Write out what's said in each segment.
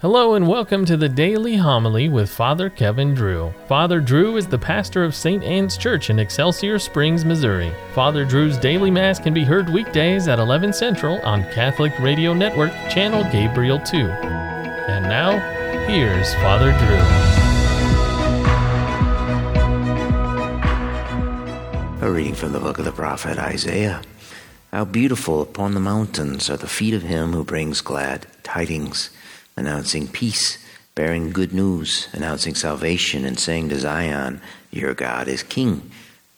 Hello and welcome to the Daily Homily with Father Kevin Drew. Father Drew is the pastor of St. Anne's Church in Excelsior Springs, Missouri. Father Drew's daily mass can be heard weekdays at 11 Central on Catholic Radio Network, channel Gabriel 2. And now, here's Father Drew. A reading from the book of the prophet Isaiah. How beautiful upon the mountains are the feet of him who brings glad tidings announcing peace, bearing good news, announcing salvation, and saying to Zion, Your God is King.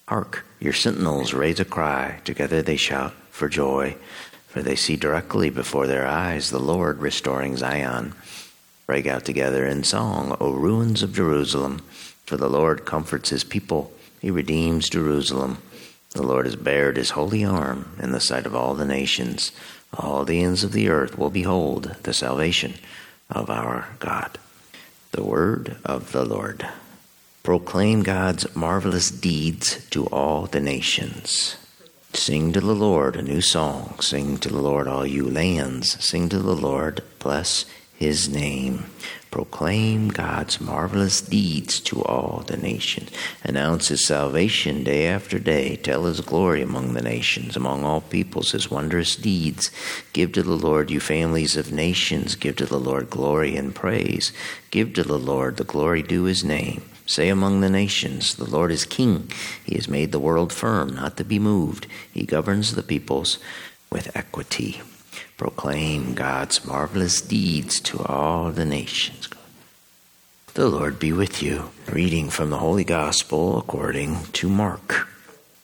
Hark, your sentinels raise a cry, together they shout for joy, for they see directly before their eyes the Lord restoring Zion. Break out together in song, O ruins of Jerusalem, for the Lord comforts his people, he redeems Jerusalem. The Lord has bared his holy arm in the sight of all the nations. All the ends of the earth will behold the salvation of our God. The word of the Lord. Proclaim God's marvelous deeds to all the nations. Sing to the Lord a new song. Sing to the Lord, all you lands. Sing to the Lord, bless his name. Proclaim God's marvelous deeds to all the nations. Announce his salvation day after day. Tell his glory among the nations, among all peoples, his wondrous deeds. Give to the Lord, you families of nations. Give to the Lord glory and praise. Give to the Lord the glory due his name. Say among the nations, The Lord is king. He has made the world firm, not to be moved. He governs the peoples with equity. Proclaim God's marvelous deeds to all the nations. The Lord be with you. Reading from the Holy Gospel according to Mark.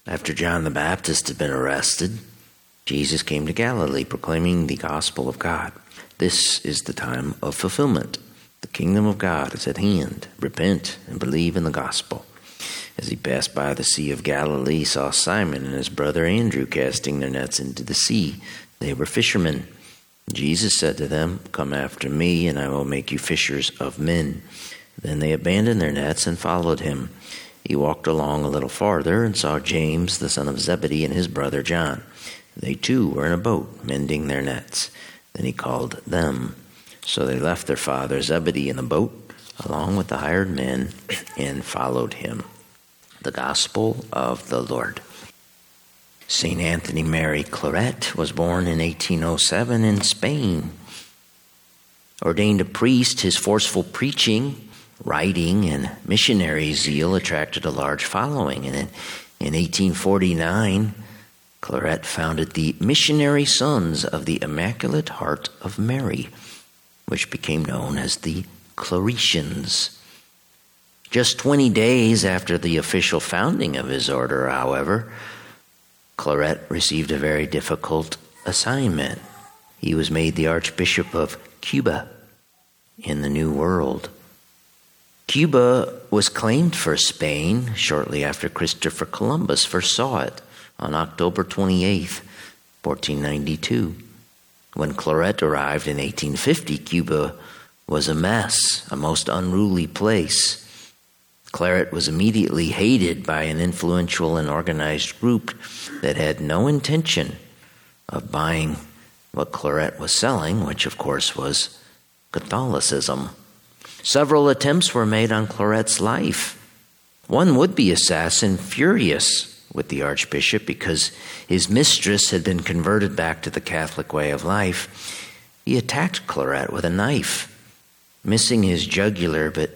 After John the Baptist had been arrested, Jesus came to Galilee proclaiming the gospel of God. This is the time of fulfillment. The kingdom of God is at hand. Repent and believe in the gospel. As he passed by the Sea of Galilee, he saw Simon and his brother Andrew casting their nets into the sea they were fishermen. Jesus said to them, Come after me, and I will make you fishers of men. Then they abandoned their nets and followed him. He walked along a little farther and saw James, the son of Zebedee, and his brother John. They too were in a boat, mending their nets. Then he called them. So they left their father Zebedee in the boat, along with the hired men, and followed him. The Gospel of the Lord. St. Anthony Mary Claret was born in 1807 in Spain. Ordained a priest, his forceful preaching, writing, and missionary zeal attracted a large following. And in, in 1849, Claret founded the Missionary Sons of the Immaculate Heart of Mary, which became known as the Claretians. Just 20 days after the official founding of his order, however, Claret received a very difficult assignment. He was made the Archbishop of Cuba in the New World. Cuba was claimed for Spain shortly after Christopher Columbus first saw it on October 28, 1492. When Claret arrived in 1850, Cuba was a mess, a most unruly place. Claret was immediately hated by an influential and organized group that had no intention of buying what Claret was selling, which of course was Catholicism. Several attempts were made on Claret's life. One would be assassin, furious with the archbishop because his mistress had been converted back to the Catholic way of life, he attacked Claret with a knife, missing his jugular but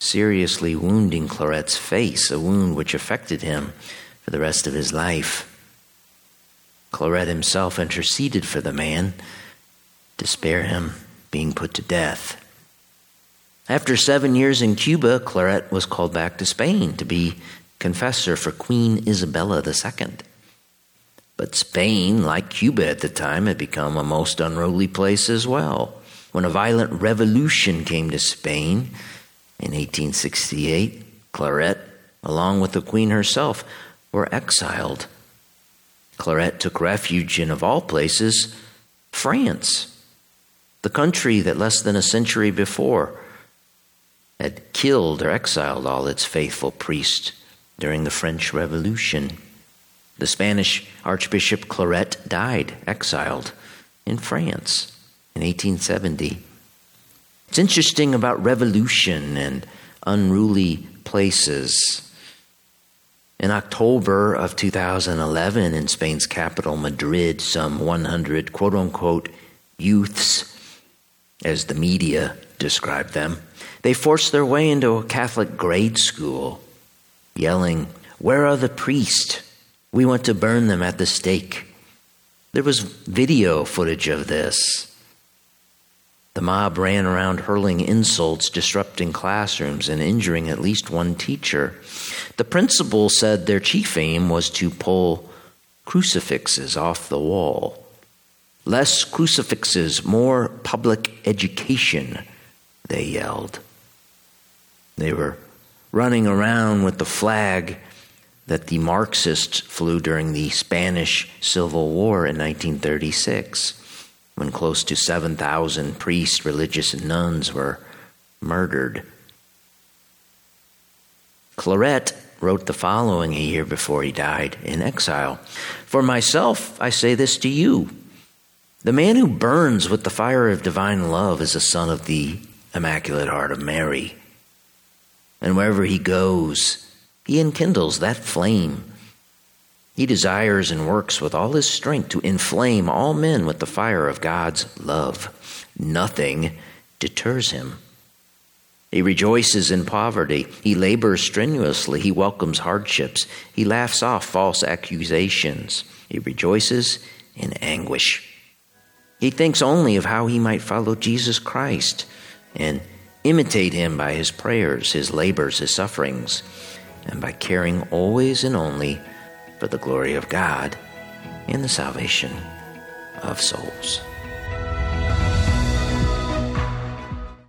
seriously wounding Claret's face, a wound which affected him for the rest of his life. Claret himself interceded for the man to spare him being put to death. After seven years in Cuba, Claret was called back to Spain to be confessor for Queen Isabella II. But Spain, like Cuba at the time, had become a most unruly place as well. When a violent revolution came to Spain, in 1868, Claret, along with the Queen herself, were exiled. Claret took refuge in, of all places, France, the country that less than a century before had killed or exiled all its faithful priests during the French Revolution. The Spanish Archbishop Claret died exiled in France in 1870. It's interesting about revolution and unruly places. In October of 2011, in Spain's capital, Madrid, some 100 quote unquote youths, as the media described them, they forced their way into a Catholic grade school, yelling, Where are the priests? We want to burn them at the stake. There was video footage of this. The mob ran around hurling insults, disrupting classrooms, and injuring at least one teacher. The principal said their chief aim was to pull crucifixes off the wall. Less crucifixes, more public education, they yelled. They were running around with the flag that the Marxists flew during the Spanish Civil War in 1936 when close to 7,000 priests, religious, and nuns were murdered. Claret wrote the following a year before he died in exile For myself, I say this to you. The man who burns with the fire of divine love is a son of the Immaculate Heart of Mary. And wherever he goes, he enkindles that flame he desires and works with all his strength to inflame all men with the fire of God's love. Nothing deters him. He rejoices in poverty. He labors strenuously. He welcomes hardships. He laughs off false accusations. He rejoices in anguish. He thinks only of how he might follow Jesus Christ and imitate him by his prayers, his labors, his sufferings, and by caring always and only for the glory of God and the salvation of souls.